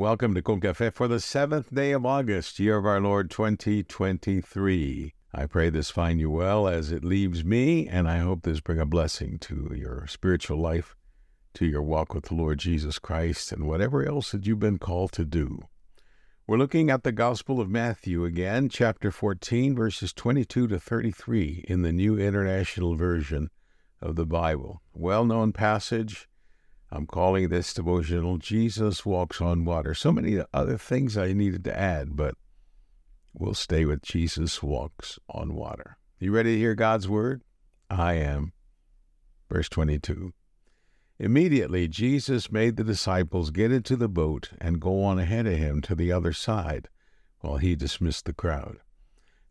Welcome to Con Cafe for the seventh day of August, year of our Lord 2023. I pray this find you well as it leaves me, and I hope this bring a blessing to your spiritual life, to your walk with the Lord Jesus Christ, and whatever else that you've been called to do. We're looking at the Gospel of Matthew again, chapter 14, verses 22 to 33 in the New International Version of the Bible. Well known passage I'm calling this devotional Jesus Walks on Water. So many other things I needed to add, but we'll stay with Jesus Walks on Water. You ready to hear God's word? I am. Verse 22. Immediately Jesus made the disciples get into the boat and go on ahead of him to the other side while he dismissed the crowd.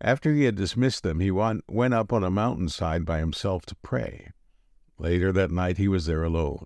After he had dismissed them, he went up on a mountainside by himself to pray. Later that night he was there alone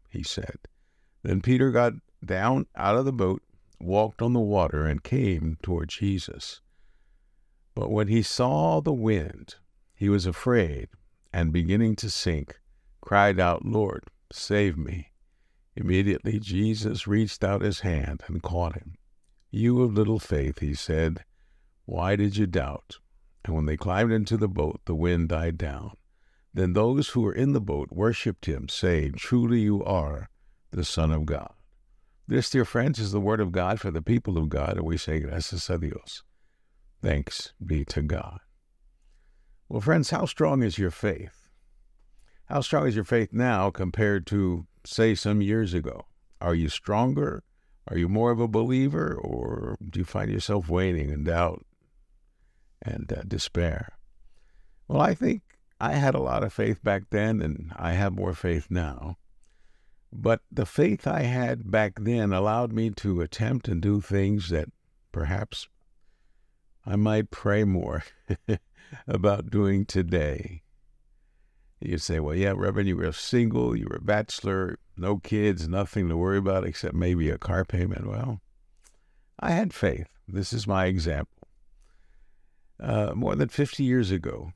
he said. Then Peter got down out of the boat, walked on the water, and came toward Jesus. But when he saw the wind, he was afraid, and beginning to sink, cried out, Lord, save me. Immediately Jesus reached out his hand and caught him. You of little faith, he said, why did you doubt? And when they climbed into the boat, the wind died down. Then those who were in the boat worshipped him, saying, Truly you are the Son of God. This, dear friends, is the word of God for the people of God, and we say, Gracias a Dios. Thanks be to God. Well, friends, how strong is your faith? How strong is your faith now compared to, say, some years ago? Are you stronger? Are you more of a believer, or do you find yourself waning in doubt and uh, despair? Well, I think I had a lot of faith back then, and I have more faith now. But the faith I had back then allowed me to attempt and do things that perhaps I might pray more about doing today. You say, well, yeah, Reverend, you were single, you were a bachelor, no kids, nothing to worry about except maybe a car payment. Well, I had faith. This is my example. Uh, more than 50 years ago,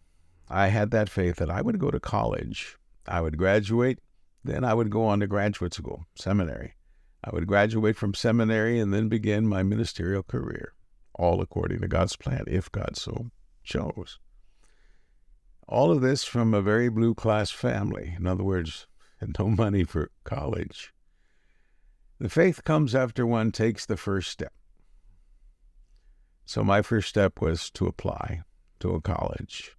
I had that faith that I would go to college, I would graduate, then I would go on to graduate school, seminary. I would graduate from seminary and then begin my ministerial career, all according to God's plan, if God so chose. All of this from a very blue class family. In other words, no money for college. The faith comes after one takes the first step. So my first step was to apply to a college.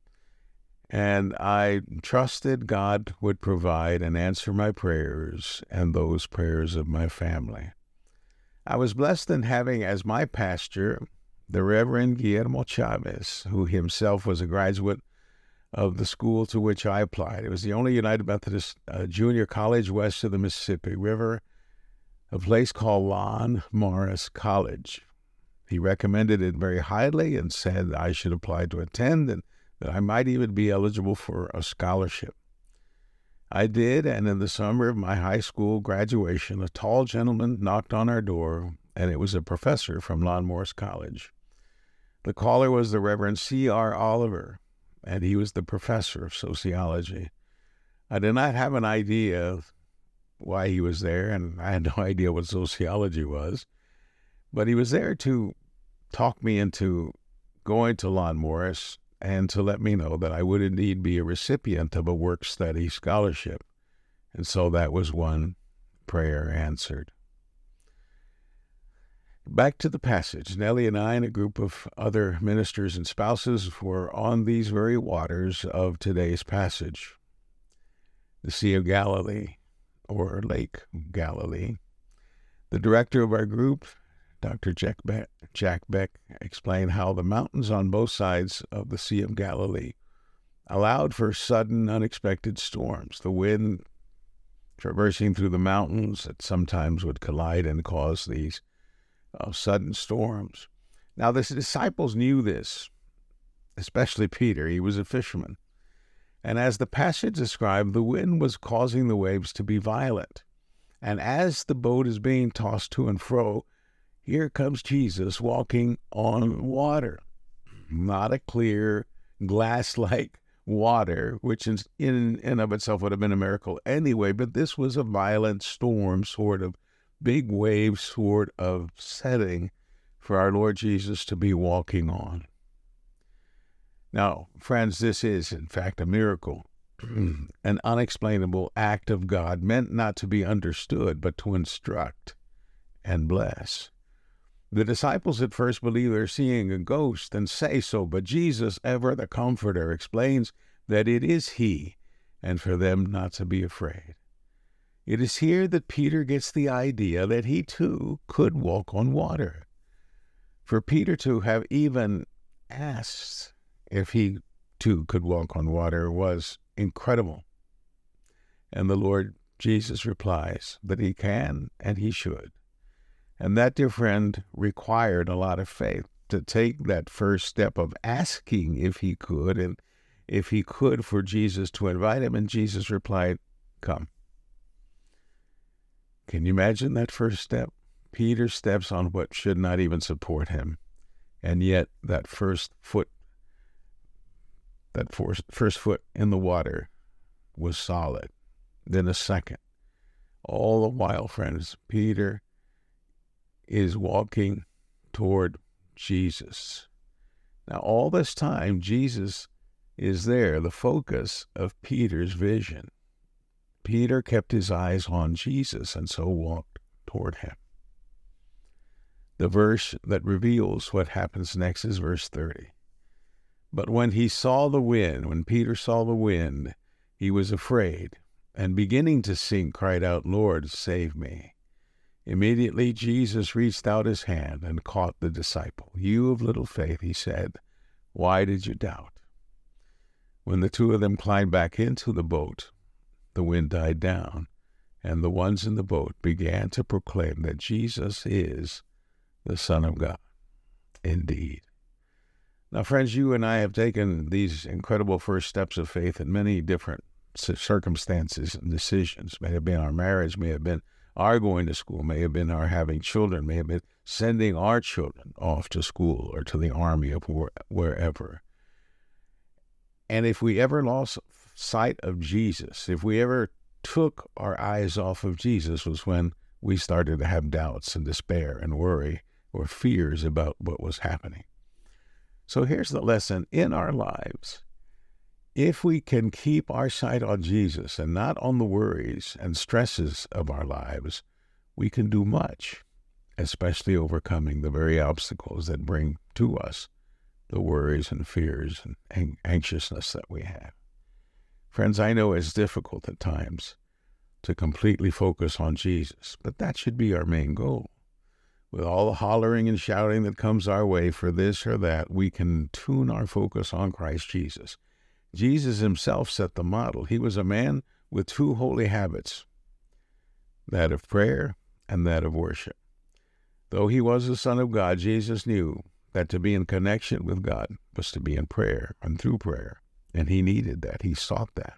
And I trusted God would provide and answer my prayers and those prayers of my family. I was blessed in having as my pastor the Reverend Guillermo Chavez, who himself was a graduate of the school to which I applied. It was the only United Methodist uh, junior college west of the Mississippi River, a place called Lon Morris College. He recommended it very highly and said I should apply to attend, and that I might even be eligible for a scholarship. I did, and in the summer of my high school graduation, a tall gentleman knocked on our door, and it was a professor from Lon Morris College. The caller was the Reverend C.R. Oliver, and he was the professor of sociology. I did not have an idea why he was there, and I had no idea what sociology was, but he was there to talk me into going to Lon Morris and to let me know that I would indeed be a recipient of a work study scholarship. And so that was one prayer answered. Back to the passage. Nellie and I and a group of other ministers and spouses were on these very waters of today's passage the Sea of Galilee, or Lake Galilee. The director of our group Dr. Jack Beck, Jack Beck explained how the mountains on both sides of the Sea of Galilee allowed for sudden, unexpected storms. The wind traversing through the mountains that sometimes would collide and cause these of sudden storms. Now, the disciples knew this, especially Peter. He was a fisherman. And as the passage described, the wind was causing the waves to be violent. And as the boat is being tossed to and fro, here comes Jesus walking on water. Not a clear, glass like water, which in, and of itself would have been a miracle anyway, but this was a violent storm, sort of big wave sort of setting for our Lord Jesus to be walking on. Now, friends, this is, in fact, a miracle, an unexplainable act of God meant not to be understood, but to instruct and bless. The disciples at first believe they're seeing a ghost and say so, but Jesus, ever the Comforter, explains that it is He, and for them not to be afraid. It is here that Peter gets the idea that he too could walk on water. For Peter to have even asked if he too could walk on water was incredible. And the Lord Jesus replies that he can and he should. And that, dear friend, required a lot of faith to take that first step of asking if he could, and if he could, for Jesus to invite him. And Jesus replied, Come. Can you imagine that first step? Peter steps on what should not even support him. And yet, that first foot, that first foot in the water was solid. Then a second. All the while, friends, Peter is walking toward Jesus. Now, all this time, Jesus is there, the focus of Peter's vision. Peter kept his eyes on Jesus and so walked toward him. The verse that reveals what happens next is verse 30. But when he saw the wind, when Peter saw the wind, he was afraid, and beginning to sink, cried out, Lord, save me. Immediately Jesus reached out his hand and caught the disciple. You of little faith, he said, why did you doubt? When the two of them climbed back into the boat, the wind died down, and the ones in the boat began to proclaim that Jesus is the Son of God. Indeed. Now, friends, you and I have taken these incredible first steps of faith in many different circumstances and decisions. May have been our marriage, may have been our going to school, may have been our having children, may have been sending our children off to school or to the army or wherever. And if we ever lost sight of Jesus, if we ever took our eyes off of Jesus, was when we started to have doubts and despair and worry or fears about what was happening. So here's the lesson in our lives if we can keep our sight on Jesus and not on the worries and stresses of our lives, we can do much, especially overcoming the very obstacles that bring to us the worries and fears and anxiousness that we have. Friends, I know it's difficult at times to completely focus on Jesus, but that should be our main goal. With all the hollering and shouting that comes our way for this or that, we can tune our focus on Christ Jesus Jesus himself set the model. He was a man with two holy habits that of prayer and that of worship. Though he was the Son of God, Jesus knew that to be in connection with God was to be in prayer and through prayer. And he needed that. He sought that.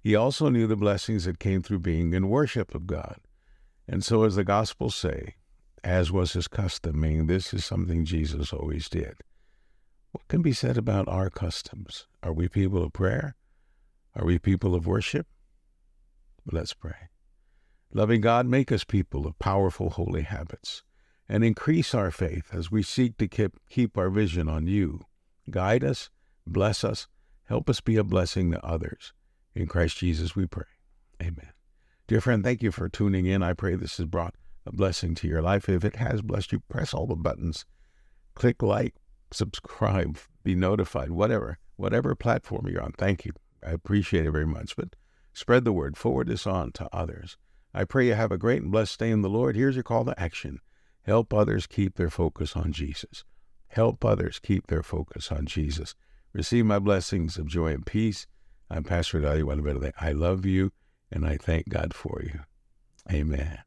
He also knew the blessings that came through being in worship of God. And so, as the Gospels say, as was his custom, meaning this is something Jesus always did. What can be said about our customs? Are we people of prayer? Are we people of worship? Let's pray. Loving God, make us people of powerful, holy habits and increase our faith as we seek to keep, keep our vision on you. Guide us, bless us, help us be a blessing to others. In Christ Jesus we pray. Amen. Dear friend, thank you for tuning in. I pray this has brought a blessing to your life. If it has blessed you, press all the buttons. Click like, subscribe, be notified, whatever, whatever platform you're on. Thank you. I appreciate it very much. But spread the word, forward this on to others. I pray you have a great and blessed day in the Lord. Here's your call to action help others keep their focus on Jesus. Help others keep their focus on Jesus. Receive my blessings of joy and peace. I'm Pastor Dario Valverde. I love you and I thank God for you. Amen.